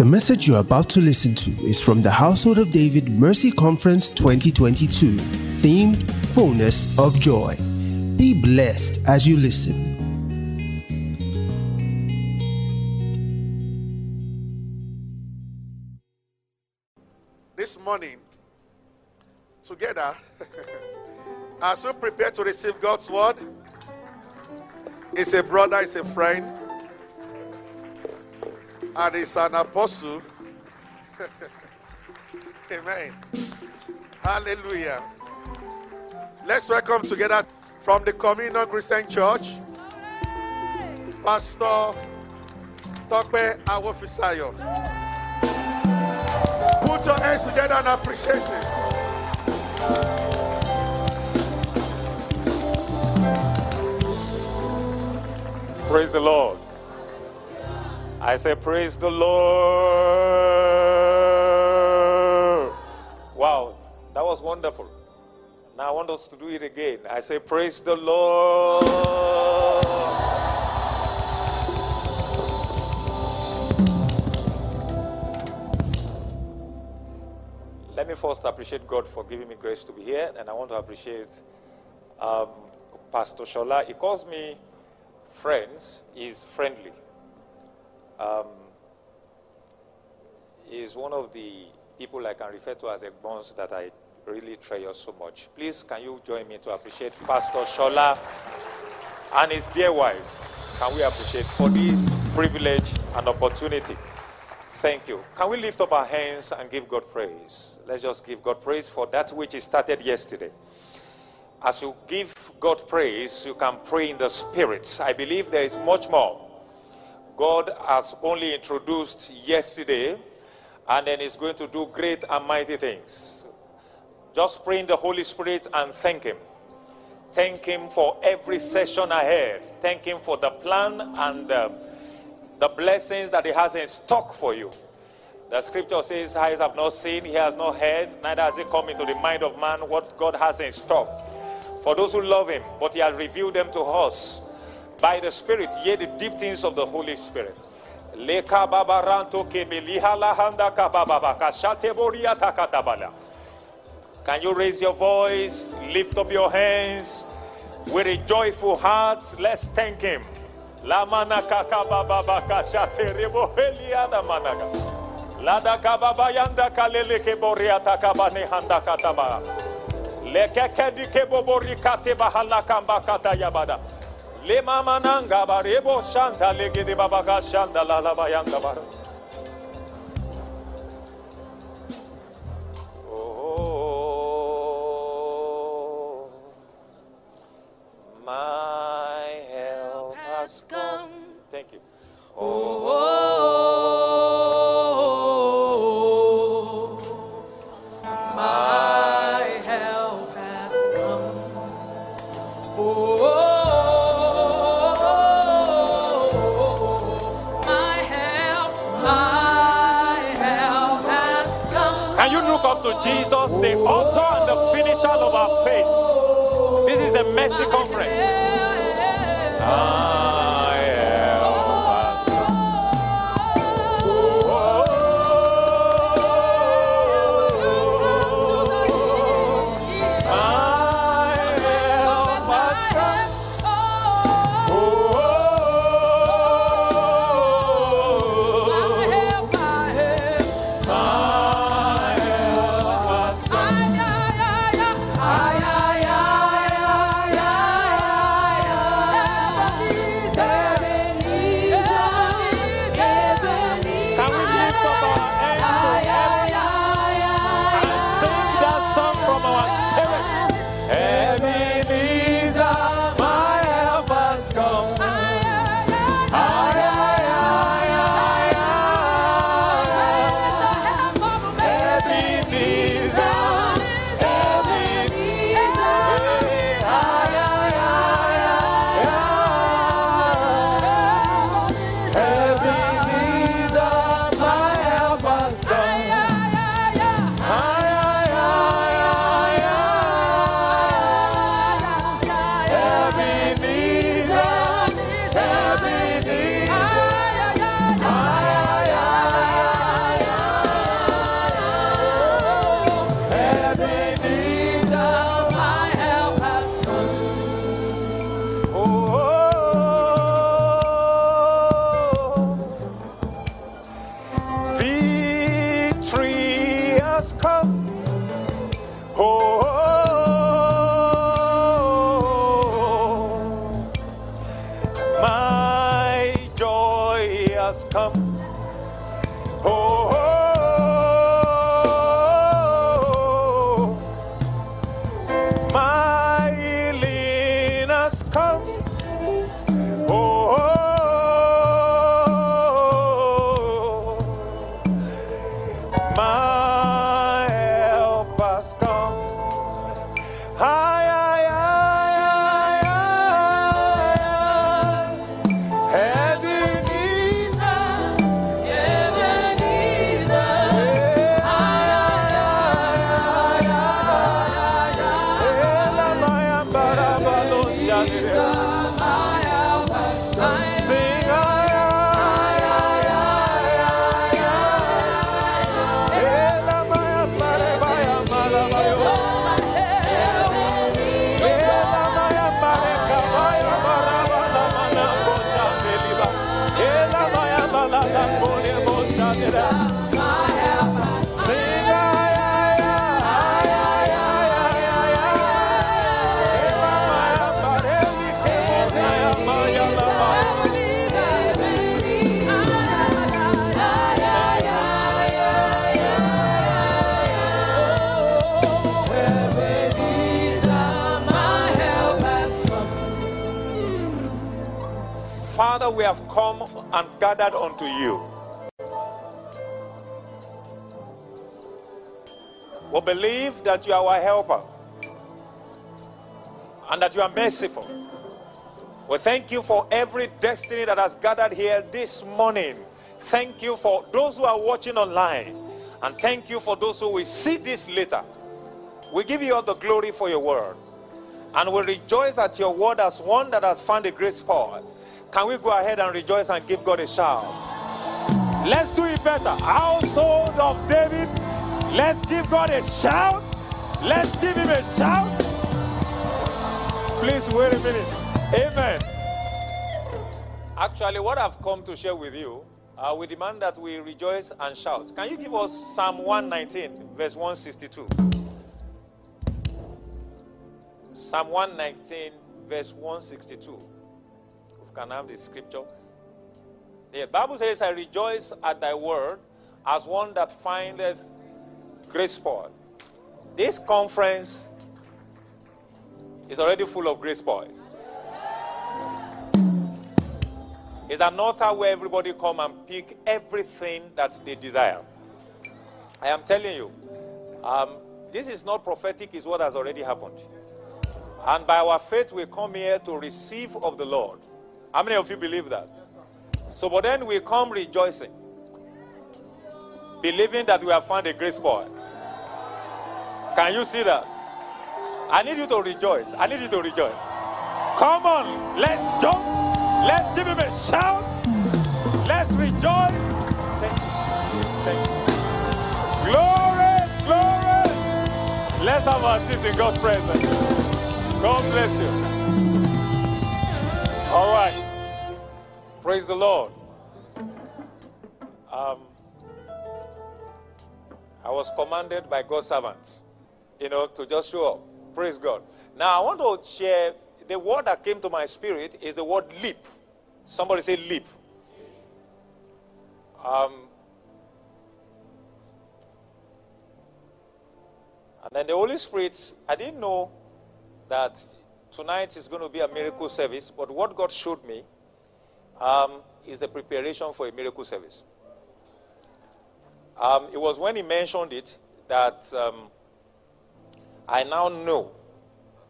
The message you're about to listen to is from the Household of David Mercy Conference 2022, themed Fullness of Joy. Be blessed as you listen. This morning, together, as we prepare to receive God's word, it's a brother, it's a friend, and it's an apostle. Amen. Hallelujah. Let's welcome together from the Communion Christian Church, Pastor Tope Awofisayo. Put your hands together and appreciate it. Praise the Lord. I say, Praise the Lord. Wow, that was wonderful. Now I want us to do it again. I say, Praise the Lord. Let me first appreciate God for giving me grace to be here, and I want to appreciate um, Pastor Shola. He calls me friends, he's friendly. Um, he's one of the people I can refer to as a bonds that I really treasure so much. Please, can you join me to appreciate Pastor Shola and his dear wife? Can we appreciate for this privilege and opportunity? Thank you. Can we lift up our hands and give God praise? Let's just give God praise for that which He started yesterday. As you give God praise, you can pray in the Spirit. I believe there is much more. God has only introduced yesterday, and then He's going to do great and mighty things. Just pray in the Holy Spirit and thank Him. Thank Him for every session ahead. Thank Him for the plan and uh, the blessings that He has in stock for you. The scripture says, Eyes have not seen, He has not heard, neither has it come into the mind of man what God has in stock for those who love him, but he has revealed them to us by the Spirit, yea, the deep things of the Holy Spirit. Can you raise your voice, lift up your hands with a joyful heart? Let's thank him. Lamana kakababa kashate rebo heliada managa. Lada kababa yanda kalele keboria takabane handa kataba. lekekedi kebobori kate bahala kamba kata yabada le mama nanga barebo shanta shanda la la bayanga bara oh my help has come. Thank you. My have come and gathered unto you. We believe that you are our helper and that you are merciful. We thank you for every destiny that has gathered here this morning. Thank you for those who are watching online. And thank you for those who will see this later. We give you all the glory for your word. And we rejoice at your word as one that has found a great spot. Can we go ahead and rejoice and give God a shout? Let's do it better. Household of David, let's give God a shout. Let's give him a shout. Please wait a minute. Amen. Actually, what I've come to share with you, uh, we demand that we rejoice and shout. Can you give us Psalm 119, verse 162? Psalm 119, verse 162. Can have the scripture. The Bible says, I rejoice at thy word as one that findeth great sport. This conference is already full of great spoils. It's an altar where everybody come and pick everything that they desire. I am telling you, um, this is not prophetic, it's what has already happened. And by our faith, we come here to receive of the Lord. How many of you believe that? So, but then we come rejoicing, believing that we have found a great spot. Can you see that? I need you to rejoice. I need you to rejoice. Come on, let's jump. Let's give him a shout. Let's rejoice. Thank you. Thank you. Glory, glory. Let's have our seat in God's presence. God bless you. All right. Praise the Lord. Um, I was commanded by God's servants, you know, to just show up. Praise God. Now, I want to share the word that came to my spirit is the word leap. Somebody say leap. Um, and then the Holy Spirit, I didn't know that tonight is going to be a miracle service, but what God showed me um, is the preparation for a miracle service. Um, it was when he mentioned it that um, I now know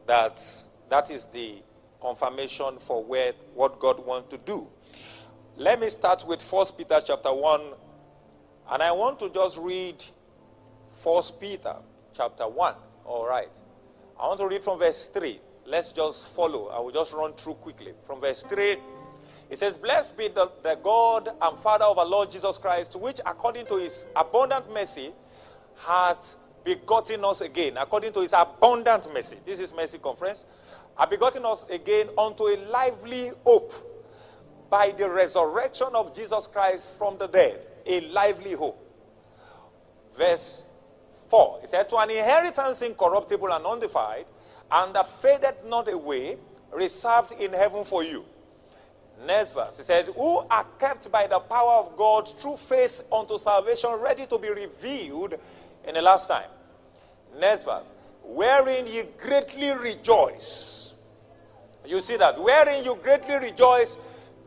that that is the confirmation for where what God wants to do. Let me start with 1 Peter chapter 1, and I want to just read 1 Peter chapter 1. All right. I want to read from verse 3. Let's just follow. I will just run through quickly. From verse 3, it says, Blessed be the, the God and Father of our Lord Jesus Christ, which according to his abundant mercy hath begotten us again. According to his abundant mercy. This is mercy conference. Hath begotten us again unto a lively hope by the resurrection of Jesus Christ from the dead. A lively hope. Verse 4. It said, To an inheritance incorruptible and undefiled, and that fadeth not away, reserved in heaven for you. Next verse. He said, Who are kept by the power of God through faith unto salvation, ready to be revealed in the last time. Next verse. Wherein ye greatly rejoice. You see that? Wherein you greatly rejoice,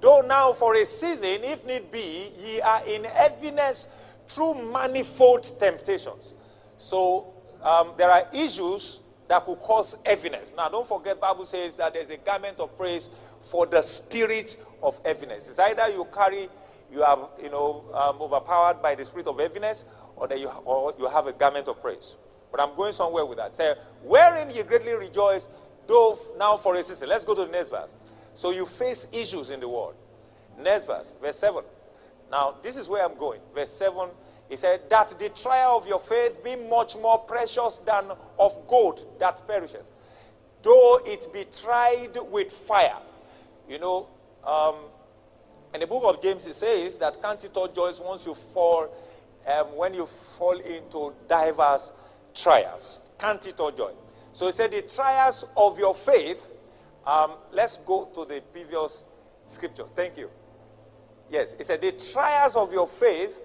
though now for a season, if need be, ye are in heaviness through manifold temptations. So um, there are issues that could cause heaviness. Now, don't forget, Bible says that there's a garment of praise for the spirit of heaviness. It's either you carry, you are, you know, um, overpowered by the spirit of heaviness, or that you, or you have a garment of praise. But I'm going somewhere with that. Say, wherein you greatly rejoice, though now for a season. Let's go to the next verse. So you face issues in the world. Next verse, verse 7. Now, this is where I'm going. Verse 7, he said, That the trial of your faith be much more precious than of gold that perisheth, though it be tried with fire. You know, um, in the book of James, it says that can't it all joys once you fall, um, when you fall into diverse trials. Can't it all joy? So he said, the trials of your faith. Um, let's go to the previous scripture. Thank you. Yes, he said, the trials of your faith,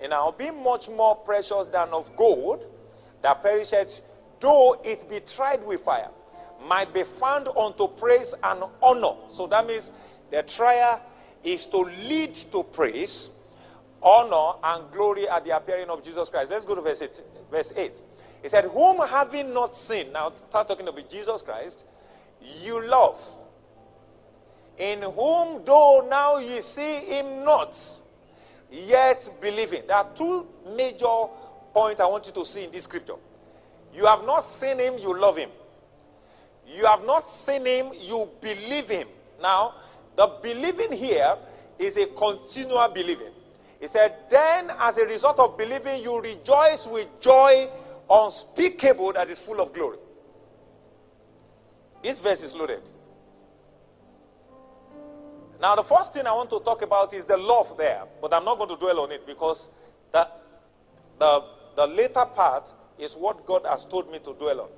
and now be much more precious than of gold that perisheth, though it be tried with fire, might be found unto praise and honor. So that means the trial is to lead to praise, honor, and glory at the appearing of Jesus Christ. Let's go to verse 8. Verse 8. He said, Whom having not seen, now start talking about Jesus Christ, you love, in whom though now ye see him not, yet believing. There are two major points I want you to see in this scripture. You have not seen him, you love him. You have not seen him, you believe him. Now, the believing here is a continual believing. He said, Then, as a result of believing, you rejoice with joy unspeakable that is full of glory. This verse is loaded. Now, the first thing I want to talk about is the love there, but I'm not going to dwell on it because the, the, the later part is what God has told me to dwell on.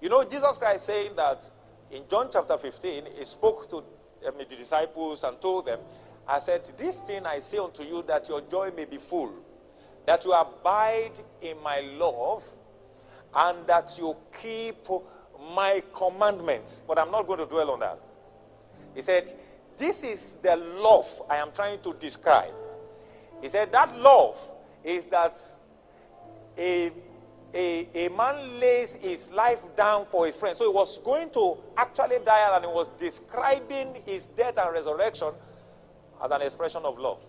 You know, Jesus Christ saying that in John chapter 15, he spoke to the disciples and told them, I said, This thing I say unto you that your joy may be full, that you abide in my love, and that you keep my commandments. But I'm not going to dwell on that. He said, This is the love I am trying to describe. He said, That love is that a, a, a man lays his life down for his friend. So he was going to actually die and he was describing his death and resurrection as an expression of love.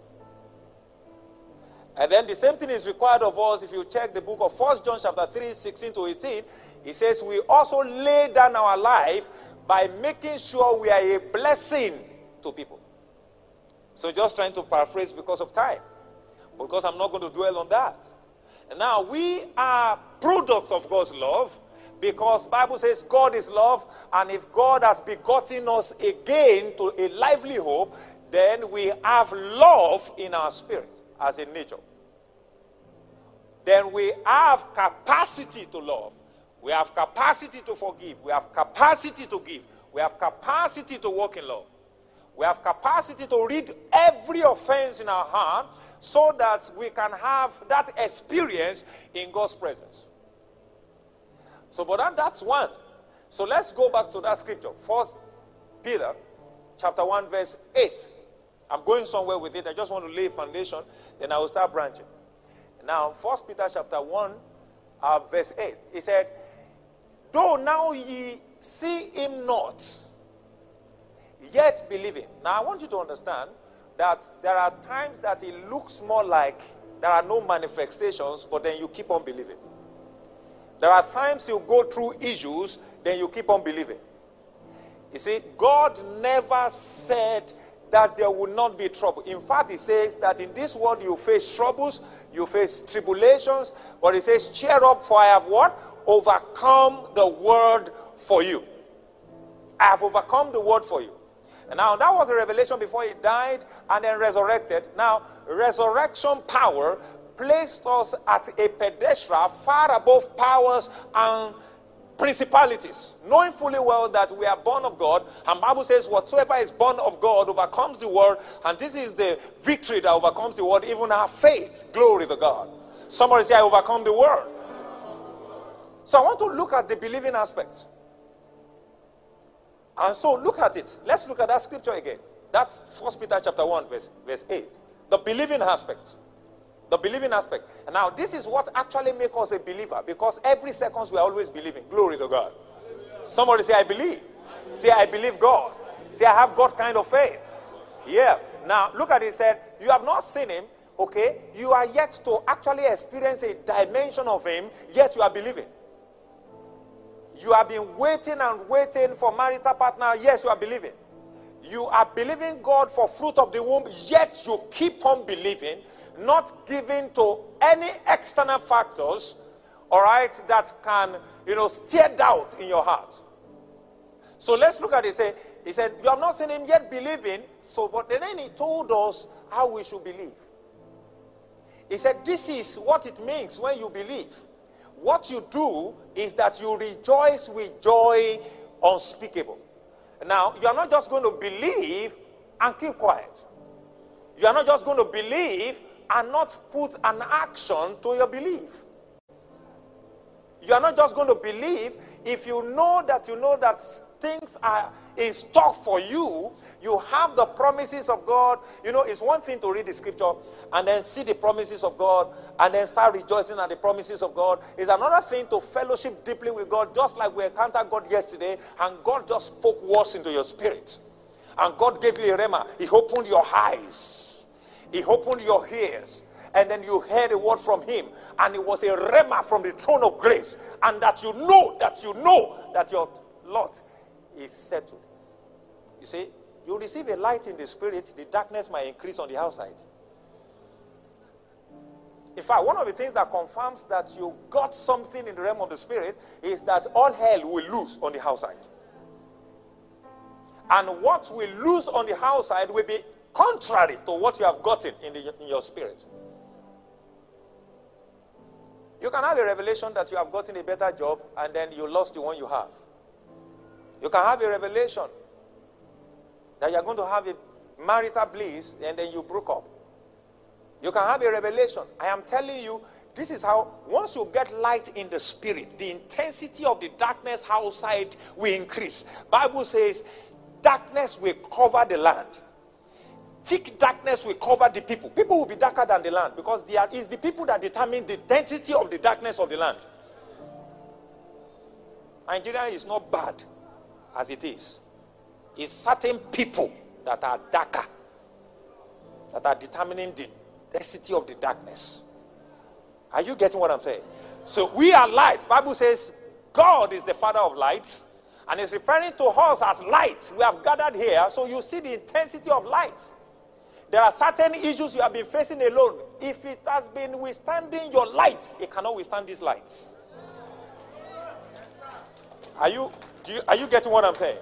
And then the same thing is required of us if you check the book of 1 John chapter 3, 16 to 18. He says, We also lay down our life by making sure we are a blessing to people. So just trying to paraphrase because of time. Because I'm not going to dwell on that. Now we are product of God's love because Bible says God is love and if God has begotten us again to a lively hope then we have love in our spirit as a nature. Then we have capacity to love. We have capacity to forgive. We have capacity to give. We have capacity to walk in love. We have capacity to read every offense in our heart so that we can have that experience in God's presence. So, but that, that's one. So let's go back to that scripture. First Peter chapter 1, verse 8. I'm going somewhere with it. I just want to lay foundation, then I will start branching. Now, First Peter chapter 1, uh, verse 8. He said, Though now ye see him not, yet believing. Now, I want you to understand that there are times that it looks more like there are no manifestations, but then you keep on believing. There are times you go through issues, then you keep on believing. You see, God never said that there will not be trouble. In fact, He says that in this world you face troubles, you face tribulations, but He says, cheer up, for I have what? Overcome the world for you. I have overcome the world for you. Now that was a revelation before he died and then resurrected. Now, resurrection power placed us at a pedestal far above powers and principalities, knowing fully well that we are born of God, and Bible says, whatsoever is born of God overcomes the world, and this is the victory that overcomes the world, even our faith. Glory to God. Somebody say, I overcome the world. So I want to look at the believing aspects. And so look at it. Let's look at that scripture again. That's First Peter chapter 1, verse, verse 8. The believing aspect. The believing aspect. Now this is what actually makes us a believer because every second we are always believing. Glory to God. Somebody say, I believe. Say, I believe God. Say, I have God kind of faith. Yeah. Now look at it. it said, You have not seen him, okay? You are yet to actually experience a dimension of him, yet you are believing. You have been waiting and waiting for marital partner. Yes, you are believing. You are believing God for fruit of the womb, yet you keep on believing, not giving to any external factors, all right, that can, you know, steer doubt in your heart. So let's look at it. Say, he said, You have not seen him yet believing. So, but then he told us how we should believe. He said, This is what it means when you believe what you do is that you rejoice with joy unspeakable. Now, you are not just going to believe and keep quiet. You are not just going to believe and not put an action to your belief. You are not just going to believe if you know that you know that things are in stock for you. You have the promises of God. You know, it's one thing to read the scripture and then see the promises of God and then start rejoicing at the promises of God. It's another thing to fellowship deeply with God, just like we encountered God yesterday and God just spoke words into your spirit. And God gave you a rhema. He opened your eyes, He opened your ears and then you heard a word from him, and it was a rhema from the throne of grace, and that you know that you know that your lot is settled. You see, you receive a light in the spirit, the darkness might increase on the outside. In fact, one of the things that confirms that you got something in the realm of the spirit is that all hell will lose on the outside. And what will lose on the outside will be contrary to what you have gotten in, the, in your spirit. You can have a revelation that you have gotten a better job and then you lost the one you have. You can have a revelation that you're going to have a marital bliss and then you broke up. You can have a revelation. I am telling you, this is how, once you get light in the spirit, the intensity of the darkness outside will increase. Bible says, darkness will cover the land. Thick darkness will cover the people. People will be darker than the land because they are, it's the people that determine the density of the darkness of the land. Nigeria is not bad as it is. It's certain people that are darker that are determining the density of the darkness. Are you getting what I'm saying? So we are light. Bible says God is the father of light and is referring to us as light. We have gathered here so you see the intensity of light. There are certain issues you have been facing alone. If it has been withstanding your light, it cannot withstand these lights. Are you, you are you getting what I'm saying?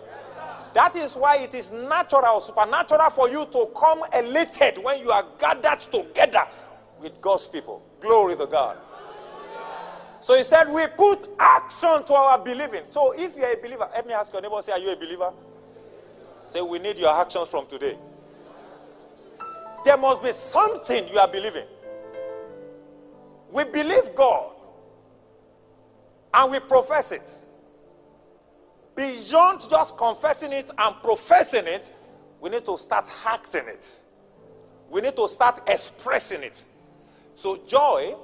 That is why it is natural, supernatural for you to come elated when you are gathered together with God's people. Glory to God. So he said, We put action to our believing. So if you're a believer, let me ask your neighbor, say, Are you a believer? Say, We need your actions from today. There must be something you are believing. We believe God and we profess it. Beyond just confessing it and professing it, we need to start acting it. We need to start expressing it. So, joy,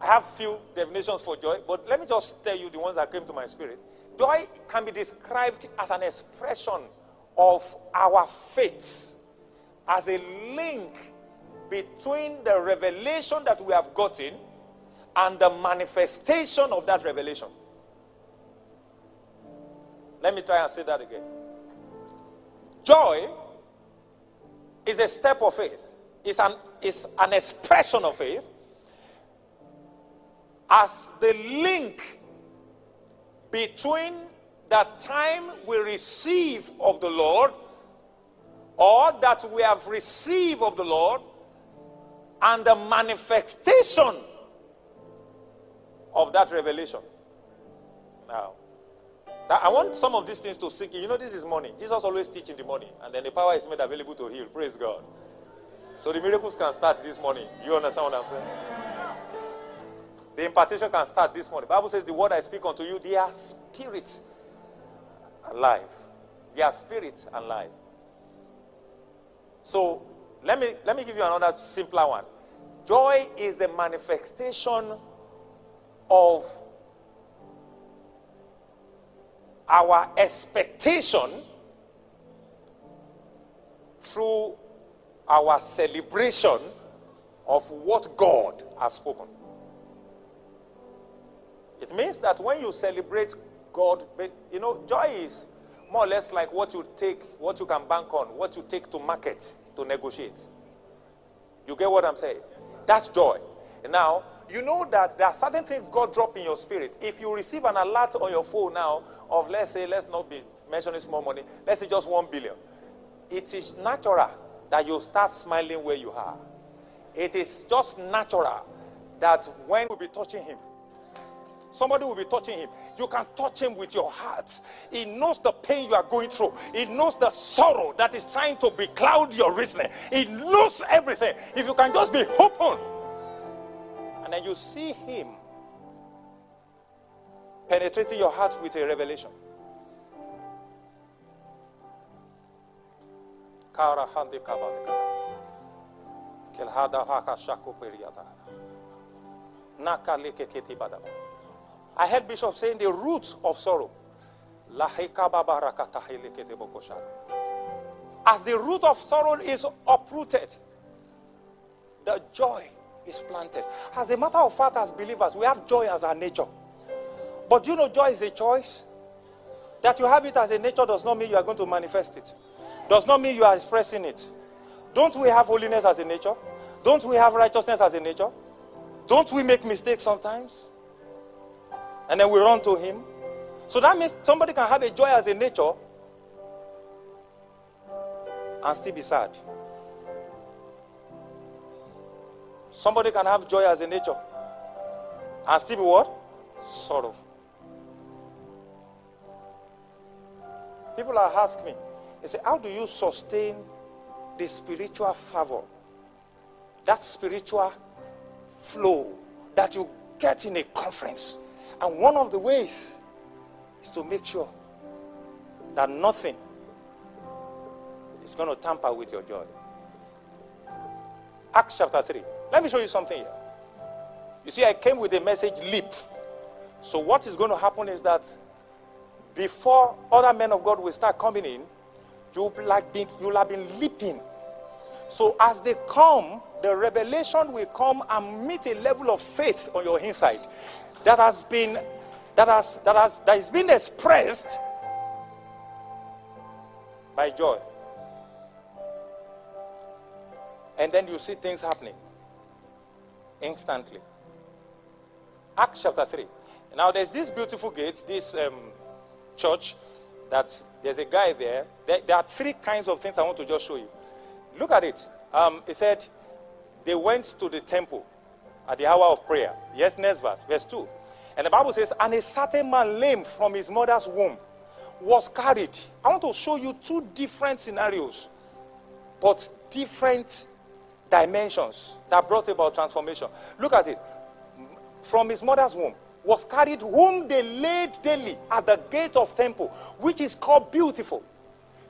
I have few definitions for joy, but let me just tell you the ones that came to my spirit. Joy can be described as an expression of our faith as a link between the revelation that we have gotten and the manifestation of that revelation. Let me try and say that again. Joy is a step of faith, it's an, it's an expression of faith as the link between the time we receive of the Lord or that we have received of the Lord and the manifestation of that revelation. Now, that- I want some of these things to sink in. You know, this is money. Jesus always teaching the morning, and then the power is made available to heal. Praise God. So the miracles can start this morning. Do you understand what I'm saying? The impartation can start this morning. Bible says, The word I speak unto you, they are spirit and life. They are spirit and life. So let me let me give you another simpler one. Joy is the manifestation of our expectation through our celebration of what God has spoken. It means that when you celebrate God, you know, joy is more or less like what you take, what you can bank on, what you take to market to negotiate. You get what I'm saying? That's joy. Now, you know that there are certain things God drop in your spirit. If you receive an alert on your phone now of, let's say, let's not be mentioning small money, let's say just one billion, it is natural that you start smiling where you are. It is just natural that when we be touching Him, Somebody will be touching him. You can touch him with your heart. He knows the pain you are going through. He knows the sorrow that is trying to be cloud your reasoning. He knows everything. If you can just be open, and then you see him penetrating your heart with a revelation. I heard Bishop saying the root of sorrow. As the root of sorrow is uprooted, the joy is planted. As a matter of fact, as believers, we have joy as our nature. But you know, joy is a choice. That you have it as a nature does not mean you are going to manifest it, does not mean you are expressing it. Don't we have holiness as a nature? Don't we have righteousness as a nature? Don't we make mistakes sometimes? and then we run to him. So that means somebody can have a joy as a nature and still be sad. Somebody can have joy as a nature and still be what? Sorrowful. People are asking me, they say, How do you sustain the spiritual fervor? That spiritual flow that you get in a conference. And one of the ways is to make sure that nothing is going to tamper with your joy. Acts chapter 3. Let me show you something here. You see, I came with a message leap. So, what is going to happen is that before other men of God will start coming in, you'll, like being, you'll have been leaping. So, as they come, the revelation will come and meet a level of faith on your inside that has been that has that has that is being expressed by joy. And then you see things happening instantly. Acts chapter 3 now there's this beautiful gate this um, church that there's a guy there. there there are three kinds of things i want to just show you look at it um, it said they went to the temple at the hour of prayer. Yes, next verse, verse 2. And the Bible says, And a certain man lame from his mother's womb was carried. I want to show you two different scenarios, but different dimensions that brought about transformation. Look at it. From his mother's womb was carried, whom they laid daily at the gate of temple, which is called beautiful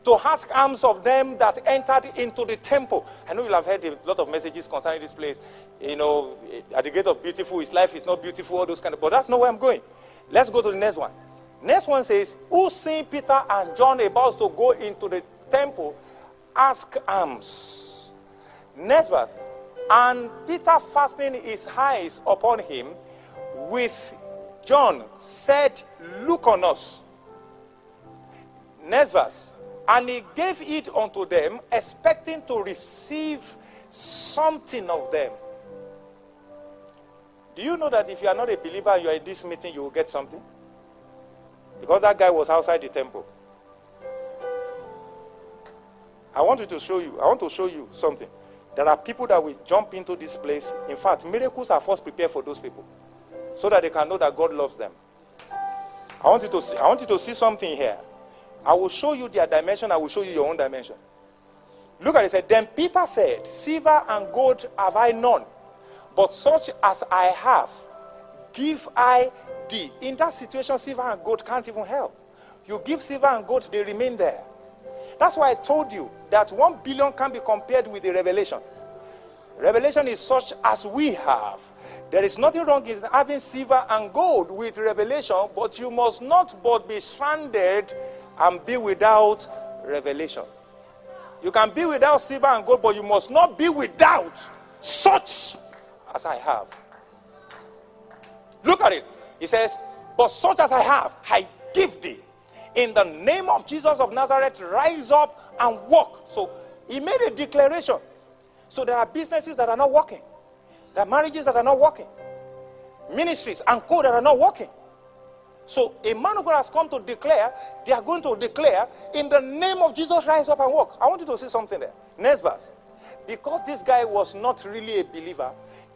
to ask alms of them that entered into the temple. I know you'll have heard a lot of messages concerning this place. You know, at the gate of beautiful, his life is not beautiful, all those kind of, but that's not where I'm going. Let's go to the next one. Next one says, Who seen Peter and John about to go into the temple, ask alms. Next verse. And Peter fastening his eyes upon him with John said, Look on us. Next verse. And he gave it unto them, expecting to receive something of them. Do you know that if you are not a believer and you are in this meeting, you will get something? Because that guy was outside the temple. I want to show you, I want to show you something. There are people that will jump into this place. In fact, miracles are first prepared for those people so that they can know that God loves them. I want you to see, I want you to see something here. I will show you their dimension, I will show you your own dimension. Look at it. said, Then Peter said, Silver and gold have I none, but such as I have, give I thee. In that situation, silver and gold can't even help. You give silver and gold, they remain there. That's why I told you that one billion can be compared with the revelation. Revelation is such as we have. There is nothing wrong in having silver and gold with revelation, but you must not but be stranded and be without revelation. You can be without silver and gold, but you must not be without such as I have. Look at it. He says, But such as I have, I give thee. In the name of Jesus of Nazareth, rise up and walk. So he made a declaration. So there are businesses that are not working, there are marriages that are not working, ministries and co that are not working. So a man of God has come to declare, they are going to declare, in the name of Jesus, rise up and walk. I want you to see something there. Next verse. Because this guy was not really a believer,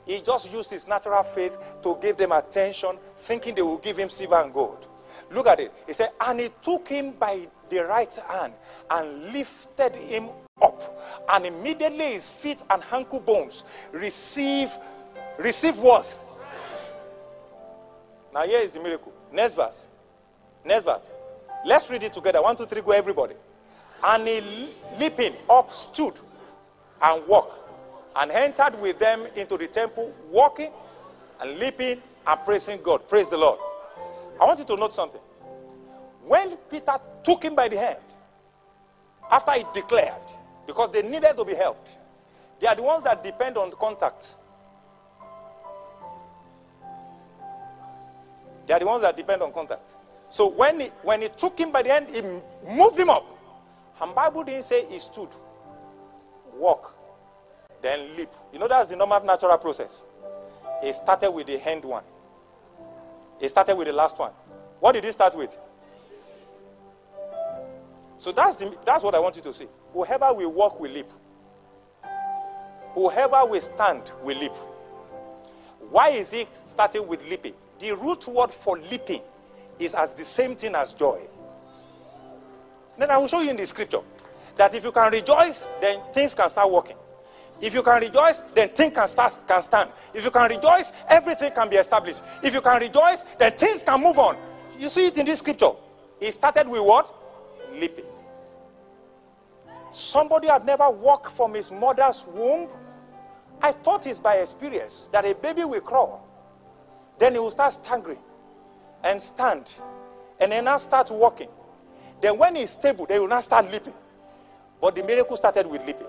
he just used his natural faith to give them attention, thinking they will give him silver and gold. Look at it. He said, and he took him by the right hand and lifted him up. And immediately his feet and ankle bones receive, receive what? Now here is the miracle. Next verse. Next verse. Let's read it together. One, two, three, go everybody. And he leaping up stood and walked and entered with them into the temple, walking and leaping and praising God. Praise the Lord. I want you to note something. When Peter took him by the hand, after he declared, because they needed to be helped, they are the ones that depend on contact. They are the ones that depend on contact. So when he, when he took him by the hand, he moved him up. And Bible didn't say he stood, walk, then leap. You know that's the normal natural process. He started with the hand one. He started with the last one. What did he start with? So that's, the, that's what I want you to see. Whoever will walk will leap. Whoever will stand will leap. Why is it starting with leaping? The root word for leaping is as the same thing as joy. Then I will show you in the scripture that if you can rejoice, then things can start working. If you can rejoice, then things can start can stand. If you can rejoice, everything can be established. If you can rejoice, then things can move on. You see it in this scripture. It started with what? Leaping. Somebody had never walked from his mother's womb. I thought it's by experience that a baby will crawl. Then he will start staggering and stand. And then now start walking. Then when he's stable, they will now start leaping. But the miracle started with leaping.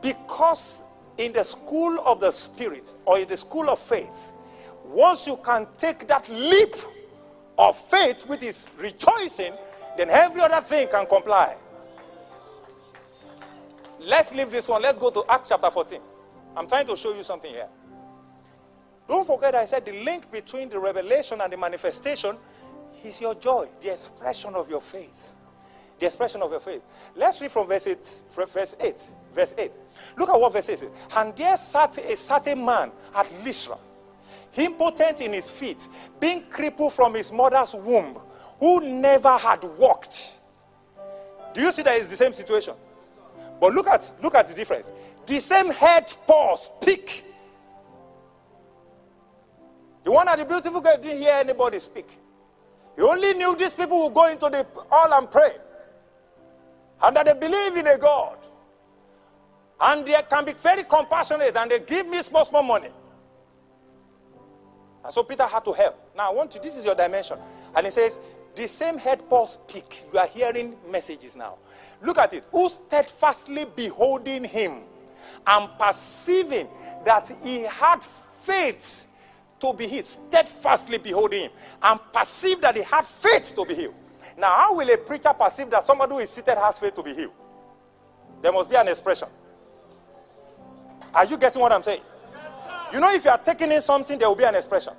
Because in the school of the spirit or in the school of faith, once you can take that leap of faith, which is rejoicing, then every other thing can comply. Let's leave this one. Let's go to Acts chapter 14. I'm trying to show you something here. Don't forget, I said the link between the revelation and the manifestation is your joy, the expression of your faith. The expression of your faith. Let's read from verse 8. Verse 8. Verse 8. Look at what verse 8 says. And there sat a certain man at Lystra, impotent in his feet, being crippled from his mother's womb, who never had walked. Do you see that it's the same situation? But look at look at the difference. The same head Paul speak. The one at the beautiful girl didn't hear anybody speak. He only knew these people would go into the hall and pray. And that they believe in a God. And they can be very compassionate and they give me small, small money. And so Peter had to help. Now I want you, this is your dimension. And he says, the same head Paul speak. You are hearing messages now. Look at it. Who steadfastly beholding him and perceiving that he had faith to be healed, steadfastly beholding him and perceive that he had faith to be healed. Now, how will a preacher perceive that somebody who is seated has faith to be healed? There must be an expression. Are you getting what I'm saying? You know, if you are taking in something, there will be an expression.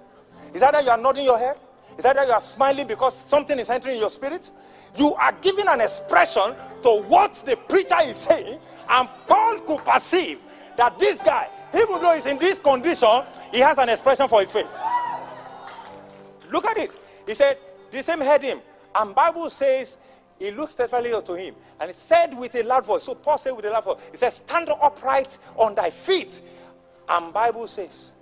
Is that that you are nodding your head? Is that you are smiling because something is entering your spirit? You are giving an expression to what the preacher is saying, and Paul could perceive that this guy, even though he's in this condition, he has an expression for his faith. Look at it. He said, the same heard him. And Bible says, he looked steadfastly unto him. And he said with a loud voice. So Paul said with a loud voice, he said, stand upright on thy feet. And Bible says,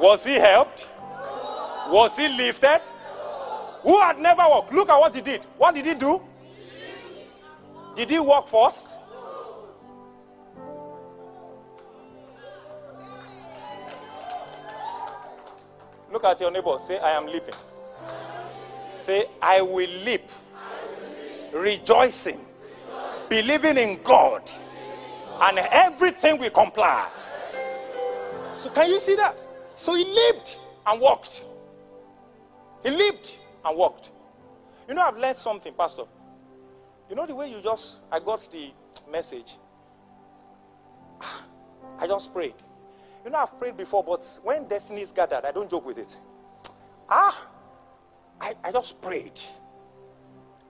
was he helped? Was he lifted? Who had never walked? Look at what he did. What did he do? Did he walk first? Look at your neighbor. Say, I am leaping. Say, I will leap. Rejoicing. Believing in God. And everything will comply. So, can you see that? So, he leaped and walked. He leaped and walked. You know, I've learned something, Pastor. You know, the way you just, I got the message. I just prayed. You know, I've prayed before, but when destiny is gathered, I don't joke with it. Ah, I, I just prayed.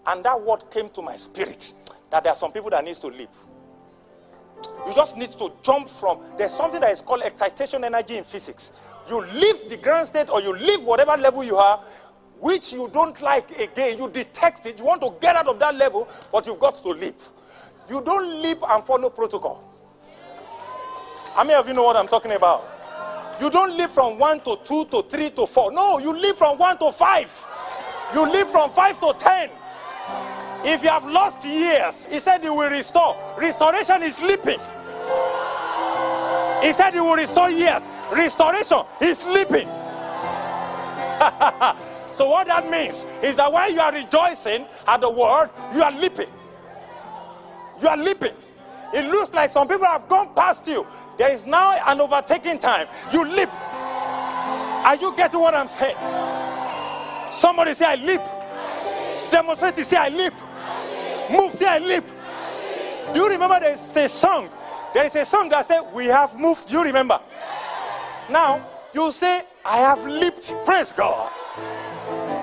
And that word came to my spirit that there are some people that needs to leap. You just need to jump from. There's something that is called excitation energy in physics. You leave the ground state or you leave whatever level you are, which you don't like again. You detect it. You want to get out of that level, but you've got to leap. You don't leap and follow protocol. How many of you know what I'm talking about? You don't leap from one to two to three to four. No, you leap from one to five. You leap from five to ten. If you have lost years, he said he will restore. Restoration is leaping. He said he will restore years. Restoration is leaping. so what that means is that when you are rejoicing at the word, you are leaping. You are leaping. It looks like some people have gone past you. There is now an overtaking time. You leap. Are you getting what I'm saying? Somebody say, I leap. Demonstrate say, I leap. Move, say, I leap. Do you remember there is a song? There is a song that says, We have moved. Do you remember? Now, you say, I have leaped. Praise God.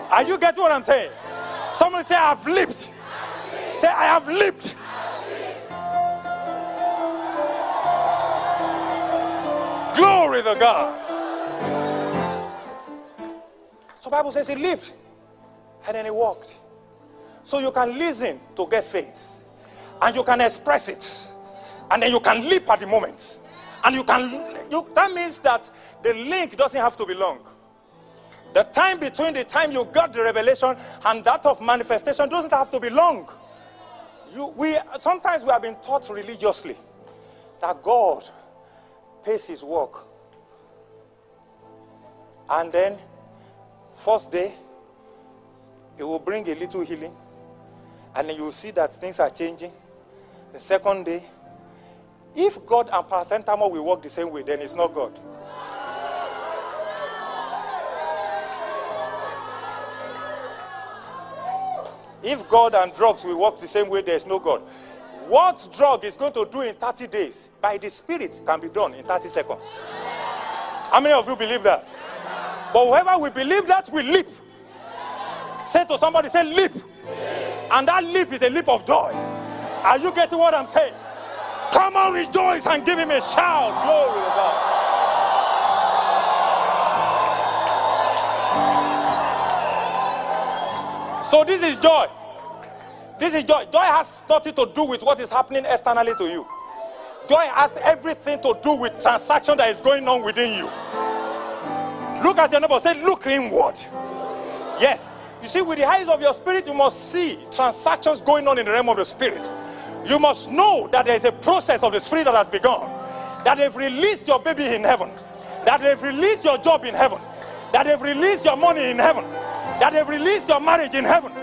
Are you getting what I'm saying? Someone say, I have leaped. Say, I have leaped. Glory to God. So Bible says he lived and then he walked. So you can listen to get faith and you can express it and then you can leap at the moment. And you can, you, that means that the link doesn't have to be long. The time between the time you got the revelation and that of manifestation doesn't have to be long. You, we, sometimes we have been taught religiously that God pays his work. And then, first day, he will bring a little healing. And you see that things are changing. The second day, if God and paracetamol will work the same way, then it's not God. If God and drugs will work the same way, there's no God. What drug is going to do in 30 days by the Spirit can be done in 30 seconds. How many of you believe that? But whoever will believe that will leap. Say to somebody, say leap. And that leap is a leap of joy. Are you getting what I'm saying? Come on, rejoice and give him a shout. Glory to God. So this is joy. This is joy. Joy has nothing to do with what is happening externally to you. Joy has everything to do with transaction that is going on within you. Look at your neighbor. Say, look inward. Yes. You see, with the eyes of your spirit, you must see transactions going on in the realm of the spirit. You must know that there is a process of the spirit that has begun. That they've released your baby in heaven. That they've released your job in heaven. That they've released your money in heaven. That they've released your marriage in heaven.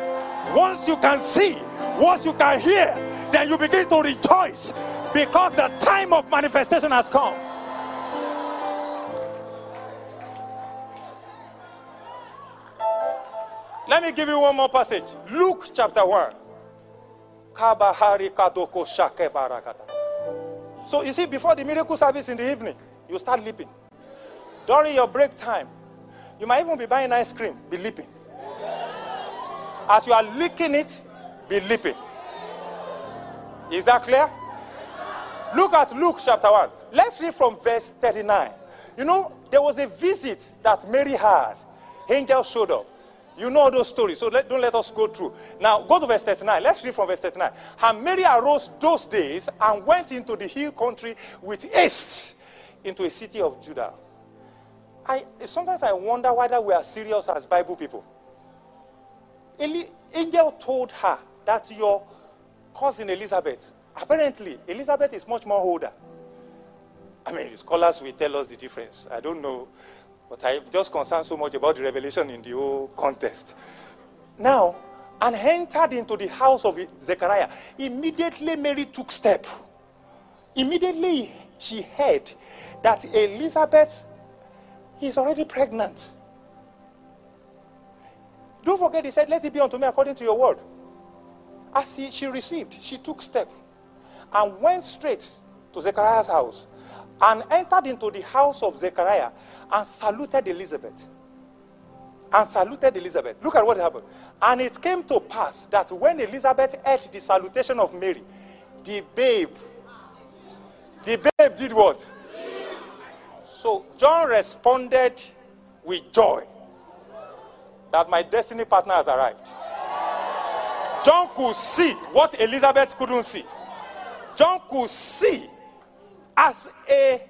Once you can see, once you can hear, then you begin to rejoice because the time of manifestation has come. Let me give you one more passage. Luke chapter 1. Kabahari kadoko shake barakata. So you see, before the miracle service in the evening, you start leaping. During your break time, you might even be buying ice cream, be leaping. As you are licking it, be leaping. Is that clear? Look at Luke chapter 1. let's read from verse 39. You know, there was a visit that Mary had. Angel showed up. You know those stories, so let, don't let us go through. Now, go to verse 39. Let's read from verse 39. And Mary arose those days and went into the hill country with haste into a city of Judah. I, sometimes I wonder whether we are serious as Bible people. Angel told her that your cousin Elizabeth, apparently, Elizabeth is much more older. I mean, the scholars will tell us the difference. I don't know. But I'm just concerned so much about the revelation in the whole context. Now, and entered into the house of Zechariah. Immediately, Mary took step. Immediately, she heard that Elizabeth is already pregnant. Don't forget, he said, Let it be unto me according to your word. As she, she received, she took step and went straight to Zechariah's house and entered into the house of Zechariah and saluted Elizabeth. And saluted Elizabeth. Look at what happened. And it came to pass that when Elizabeth heard the salutation of Mary, the babe, the babe did what? So John responded with joy that my destiny partner has arrived. John could see what Elizabeth couldn't see. John could see as a,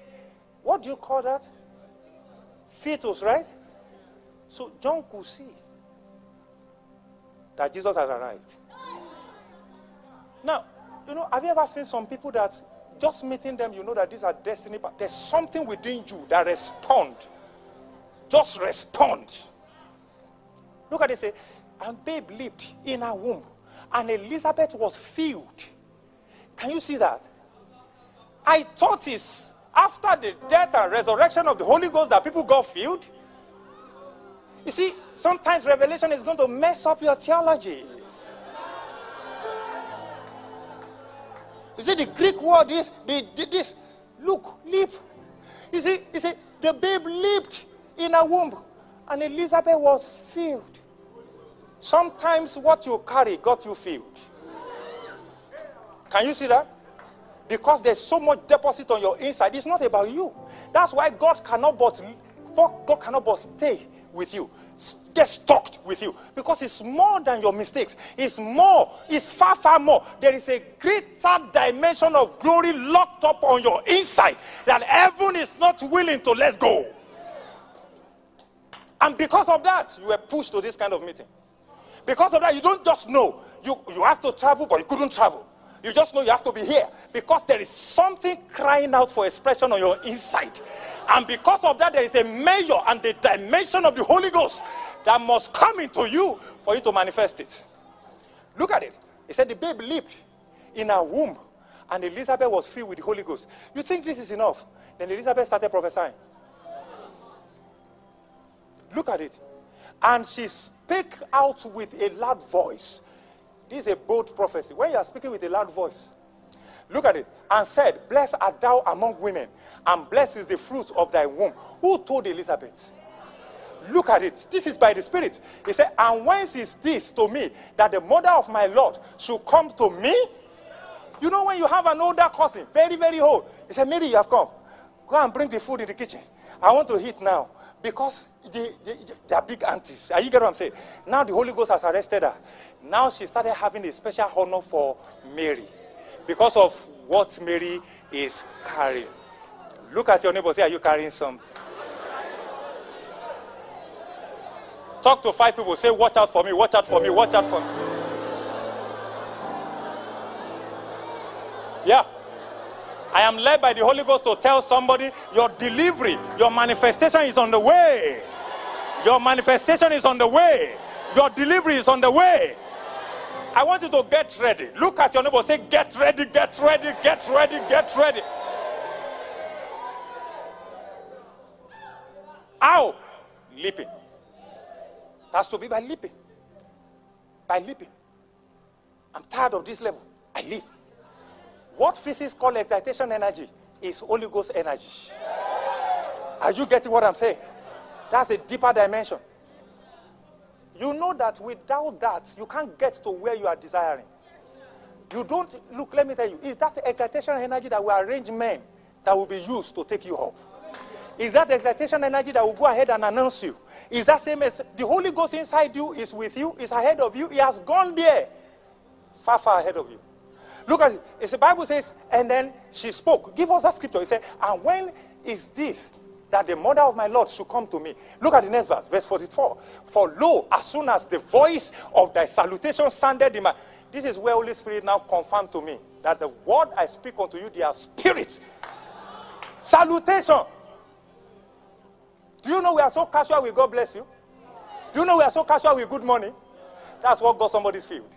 what do you call that? Fetus, right? So John could see that Jesus had arrived. Now, you know, have you ever seen some people that just meeting them, you know that these are destiny. but There's something within you that respond. Just respond. Look at this. Say, and babe lived in her womb, and Elizabeth was filled. Can you see that? I thought it's after the death and resurrection of the Holy Ghost that people got filled. You see, sometimes revelation is going to mess up your theology. You see, the Greek word is the, this look, leap. You see, you see, the babe leaped in a womb, and Elizabeth was filled. Sometimes what you carry got you filled. Can you see that? Because there's so much deposit on your inside. It's not about you. That's why God cannot but God cannot but stay with you, get stuck with you. Because it's more than your mistakes. It's more, it's far, far more. There is a greater dimension of glory locked up on your inside that heaven is not willing to let go. And because of that, you were pushed to this kind of meeting. Because of that, you don't just know. You, you have to travel, but you couldn't travel. You just know you have to be here because there is something crying out for expression on your inside. And because of that, there is a measure and the dimension of the Holy Ghost that must come into you for you to manifest it. Look at it. He said the babe leaped in her womb and Elizabeth was filled with the Holy Ghost. You think this is enough? Then Elizabeth started prophesying. Look at it. And she spake out with a loud voice. This is a bold prophecy. When you are speaking with a loud voice, look at it. And said, Blessed art thou among women, and blessed is the fruit of thy womb. Who told Elizabeth? Look at it. This is by the Spirit. He said, And whence is this to me that the mother of my Lord should come to me? You know, when you have an older cousin, very, very old, he said, Mary, you have come. Go and bring the food in the kitchen. I want to eat now. Because they, they, they are big aunties. Are you get what I'm saying? Now the Holy Ghost has arrested her. Now she started having a special honor for Mary. Because of what Mary is carrying. Look at your neighbor, say, Are you carrying something? Talk to five people, say, Watch out for me, watch out for me, watch out for me. Yeah. I am led by the Holy Ghost to tell somebody your delivery, your manifestation is on the way. Your manifestation is on the way. Your delivery is on the way. I want you to get ready. Look at your neighbor, say, Get ready, get ready, get ready, get ready. How? Leaping. That's to be by leaping. By leaping. I'm tired of this level. I leap. What physics call excitation energy is Holy Ghost energy. Are you getting what I'm saying? That's a deeper dimension. You know that without that, you can't get to where you are desiring. You don't look, let me tell you, is that excitation energy that will arrange men that will be used to take you up. Is that excitation energy that will go ahead and announce you? Is that same as the Holy Ghost inside you is with you, is ahead of you, he has gone there, far, far ahead of you. Look at it. It's the Bible says, and then she spoke. Give us that scripture. He said, and when is this that the mother of my Lord should come to me? Look at the next verse, verse 44. For lo, as soon as the voice of thy salutation sounded in my this is where Holy Spirit now confirmed to me that the word I speak unto you, they are spirit. Salutation. Do you know we are so casual with God bless you? Do you know we are so casual with good money? That's what got somebody's field.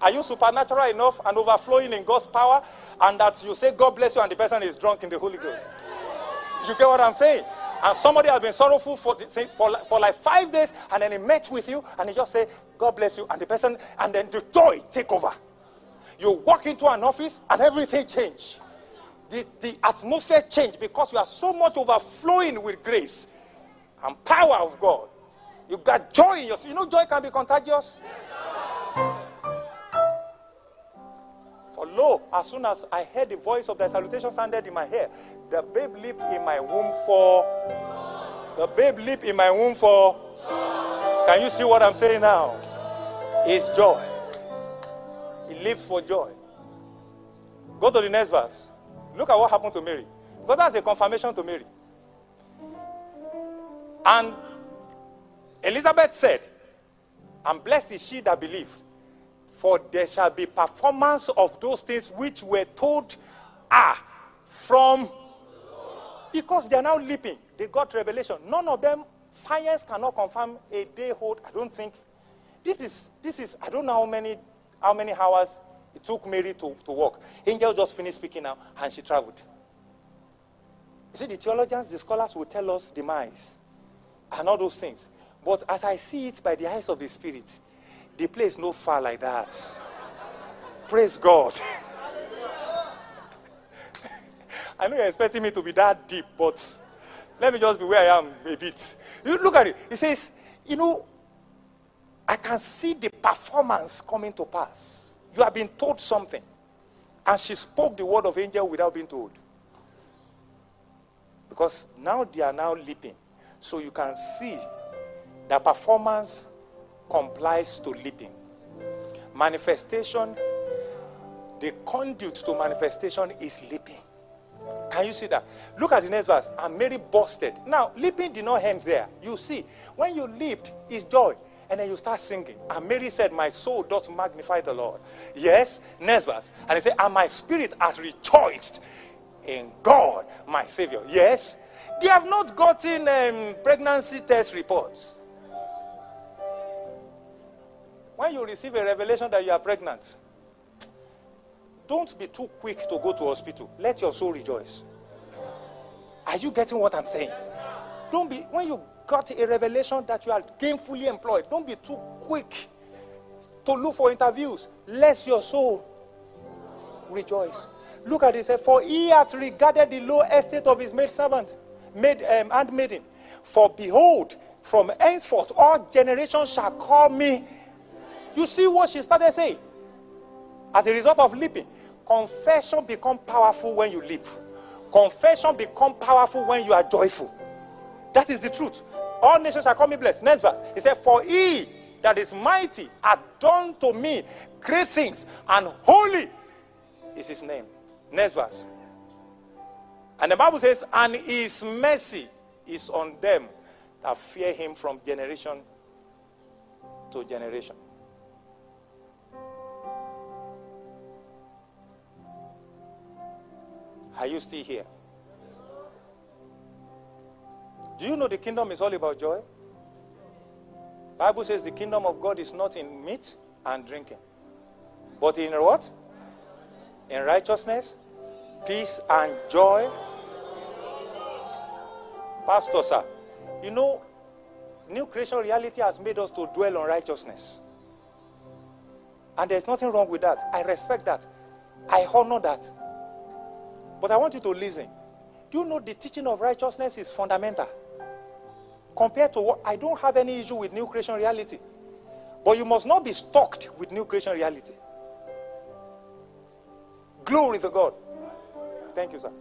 Are you supernatural enough and overflowing in God's power and that you say God bless you and the person is drunk in the Holy Ghost? You get what I'm saying? And somebody has been sorrowful for, for, for like five days and then he met with you and he just say, God bless you. And the person, and then the joy take over. You walk into an office and everything change. The, the atmosphere change because you are so much overflowing with grace and power of God. You got joy in yourself. You know joy can be contagious? For lo, as soon as I heard the voice of thy salutation sounded in my ear, the babe leaped in my womb for. The babe leaped in my womb for. Can you see what I'm saying now? It's joy. He lives for joy. Go to the next verse. Look at what happened to Mary. Because that's a confirmation to Mary. And Elizabeth said, And blessed is she that believed, for there shall be performance of those things which were told are from because they are now leaping. They got revelation. None of them, science cannot confirm a day hold. I don't think. This is, this is, I don't know how many, how many hours it took Mary to, to walk. Angel just finished speaking now, and she traveled. You see, the theologians, the scholars will tell us demise and all those things. But as I see it by the eyes of the Spirit, the place no far like that. Praise God. I know you're expecting me to be that deep, but let me just be where I am a bit. You look at it. It says, you know, I can see the performance coming to pass. You have been told something. And she spoke the word of angel without being told. Because now they are now leaping. So you can see the performance complies to leaping. Manifestation, the conduit to manifestation is leaping. Can you see that? Look at the next verse. And Mary busted. Now, leaping did not end there. You see, when you leaped, it's joy. And then you start singing. And Mary said, My soul doth magnify the Lord. Yes, next verse. And he said, And my spirit has rejoiced in God, my Savior. Yes, they have not gotten um, pregnancy test reports. When you receive a revelation that you are pregnant, don't be too quick to go to hospital. Let your soul rejoice. Are you getting what I'm saying? Don't be when you got a revelation that you are gainfully employed. Don't be too quick to look for interviews. Let your soul rejoice. Look at it. Say, For he hath regarded the low estate of his maid servant, maid um, handmaiden. For behold, from henceforth all generations shall call me. You see what she started saying? As a result of leaping, confession become powerful when you leap. Confession become powerful when you are joyful. That is the truth. All nations shall call me blessed. Next verse. He said, For he that is mighty hath done to me great things, and holy is his name. Next verse. And the Bible says, And his mercy is on them that fear him from generation to generation. Are you still here? Do you know the kingdom is all about joy? Bible says the kingdom of God is not in meat and drinking, but in what? In righteousness, peace, and joy. Pastor, sir, you know, new creation reality has made us to dwell on righteousness. And there's nothing wrong with that. I respect that. I honor that. But I want you to listen. Do you know the teaching of righteousness is fundamental? Compared to what I don't have any issue with new creation reality. But you must not be stalked with new creation reality. Glory to God. Thank you, sir.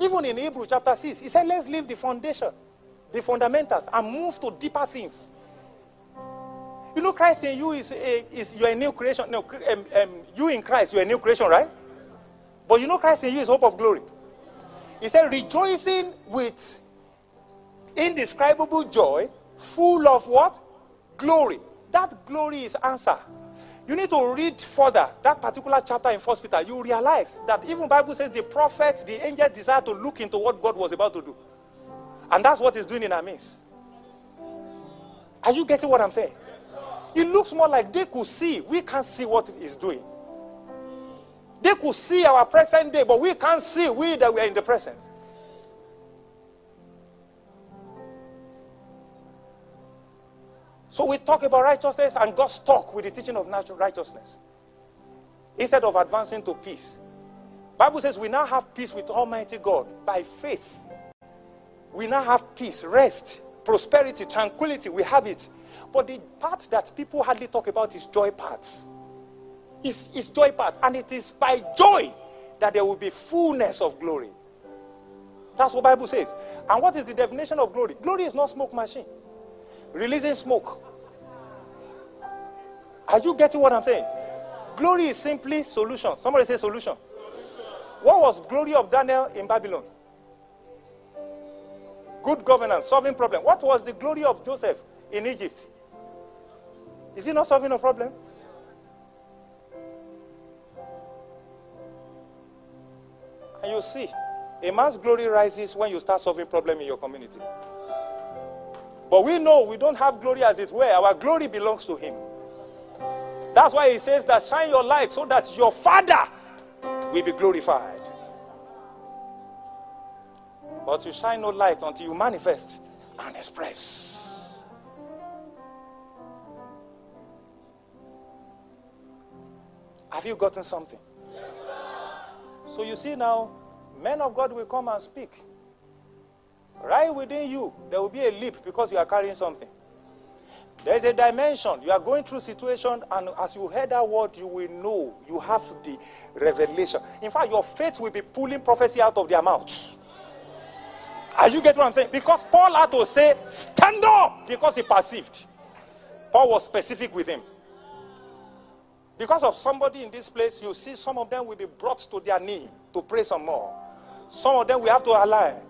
Even in Hebrew chapter 6, he said, let's leave the foundation, the fundamentals, and move to deeper things. You know, Christ in you is, a, is you're a new creation. No, um, um, you in Christ, you're a new creation, right? But you know, Christ in you is hope of glory. He said, rejoicing with indescribable joy, full of what? Glory. That glory is answer. You need to read further that particular chapter in First Peter. You realize that even Bible says the prophet, the angel desired to look into what God was about to do. And that's what he's doing in our midst. Are you getting what I'm saying? It looks more like they could see. We can't see what he's doing. They could see our present day, but we can't see we that we are in the present. So we talk about righteousness and God stuck with the teaching of natural righteousness instead of advancing to peace. Bible says we now have peace with Almighty God by faith. We now have peace, rest, prosperity, tranquility. We have it. But the part that people hardly talk about is joy part. It's, it's joy part. And it is by joy that there will be fullness of glory. That's what Bible says. And what is the definition of glory? Glory is not smoke machine. Releasing smoke. Are you getting what I'm saying? Glory is simply solution. Somebody say solution. What was glory of Daniel in Babylon? Good governance, solving problem. What was the glory of Joseph in Egypt? Is he not solving a problem? And you see, a man's glory rises when you start solving problem in your community. But we know we don't have glory as it were. Our glory belongs to him. That's why he says that shine your light so that your father will be glorified. But you shine no light until you manifest and express. Have you gotten something? Yes, So you see now, men of God will come and speak. Right within you, there will be a leap because you are carrying something. There is a dimension. You are going through situation, and as you hear that word, you will know you have the revelation. In fact, your faith will be pulling prophecy out of their mouths. Are you getting what I'm saying? Because Paul had to say, stand up, because he perceived. Paul was specific with him. Because of somebody in this place, you see some of them will be brought to their knee to pray some more. Some of them we have to align.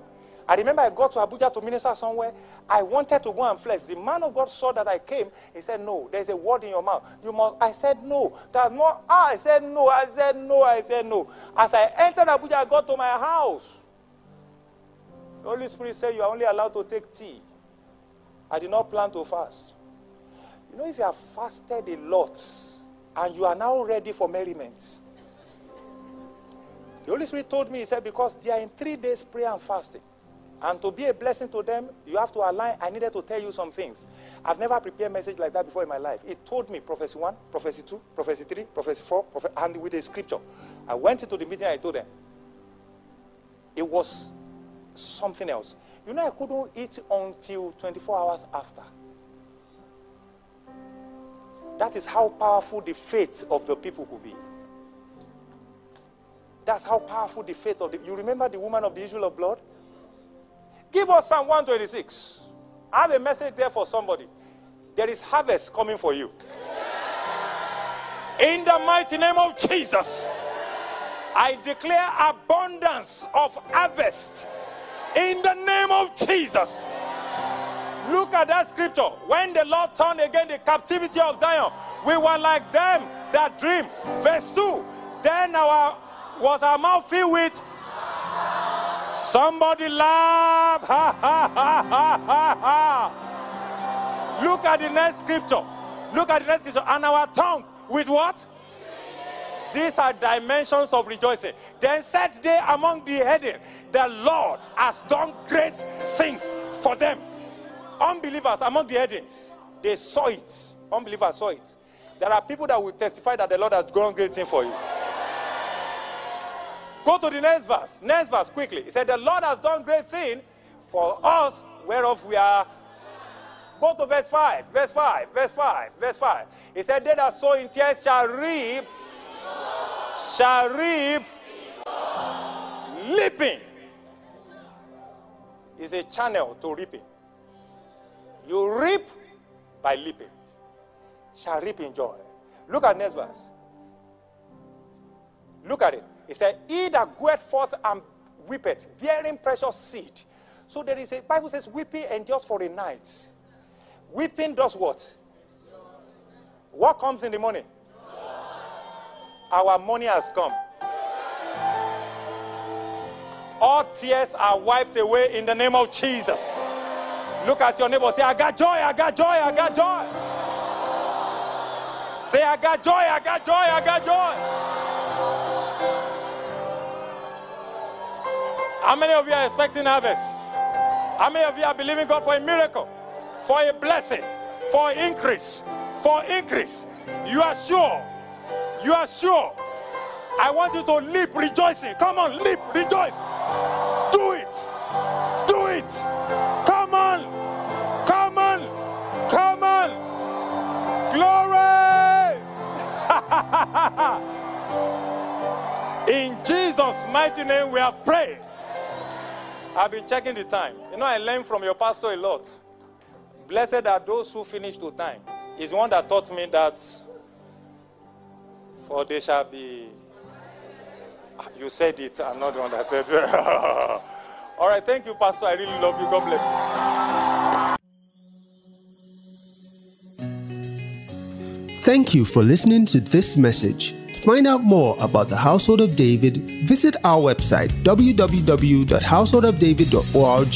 I remember I got to Abuja to minister somewhere. I wanted to go and flex. The man of God saw that I came. He said, No, there's a word in your mouth. You must. I said, No. That more. Ah, I said, No. I said, No. I said, No. As I entered Abuja, I got to my house. The Holy Spirit said, You are only allowed to take tea. I did not plan to fast. You know, if you have fasted a lot and you are now ready for merriment, the Holy Spirit told me, He said, Because they are in three days prayer and fasting. And to be a blessing to them, you have to align. I needed to tell you some things. I've never prepared a message like that before in my life. It told me prophecy 1, prophecy 2, prophecy 3, prophecy 4, prophe- and with a scripture. I went into the meeting, I told them. It was something else. You know, I couldn't eat until 24 hours after. That is how powerful the faith of the people could be. That's how powerful the faith of the. You remember the woman of the issue of blood? Give us Psalm 126. I have a message there for somebody. There is harvest coming for you. In the mighty name of Jesus, I declare abundance of harvest. In the name of Jesus. Look at that scripture. When the Lord turned again the captivity of Zion, we were like them that dream. Verse 2. Then our was our mouth filled with somebody laugh. Look at the next scripture. Look at the next scripture. And our tongue with what? These are dimensions of rejoicing. Then said they among the heathen, the Lord has done great things for them. Unbelievers among the heathens, they saw it. Unbelievers saw it. There are people that will testify that the Lord has done great things for you. Go to the next verse. Next verse, quickly. He said, The Lord has done great thing for us, whereof we are Go to verse 5, verse 5, verse 5, verse 5. He said, They that sow in tears shall reap, shall reap, leaping. Is a channel to reaping. You reap by leaping. Shall reap in joy. Look at next verse. Look at it. It said, He that goeth forth and weepeth, bearing precious seed. So there is a Bible says, weeping endures for a night. Weeping does what? What comes in the morning? Our money has come. All tears are wiped away in the name of Jesus. Look at your neighbor. Say, I got joy, I got joy, I got joy. Say, I got joy, I got joy, I got joy. How many of you are expecting harvest? How many of you are believing God for a miracle, for a blessing, for increase, for increase? You are sure. You are sure. I want you to leap rejoicing. Come on, leap, rejoice. In Jesus' mighty name, we have prayed. I've been checking the time. You know, I learned from your pastor a lot. Blessed are those who finish to time. He's one that taught me that for they shall be. Ah, You said it, I'm not the one that said it. All right, thank you, Pastor. I really love you. God bless you. Thank you for listening to this message. To find out more about the Household of David, visit our website www.householdofdavid.org.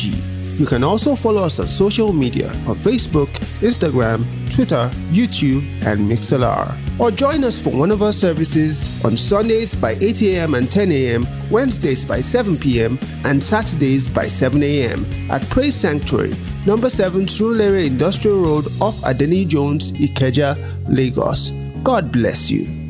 You can also follow us on social media on Facebook, Instagram, Twitter, YouTube, and Mixlr. Or join us for one of our services on Sundays by 8 a.m. and 10 a.m., Wednesdays by 7 p.m., and Saturdays by 7 a.m. at Praise Sanctuary, number 7 Surulere Industrial Road off Adeniyi Jones, Ikeja, Lagos. God bless you.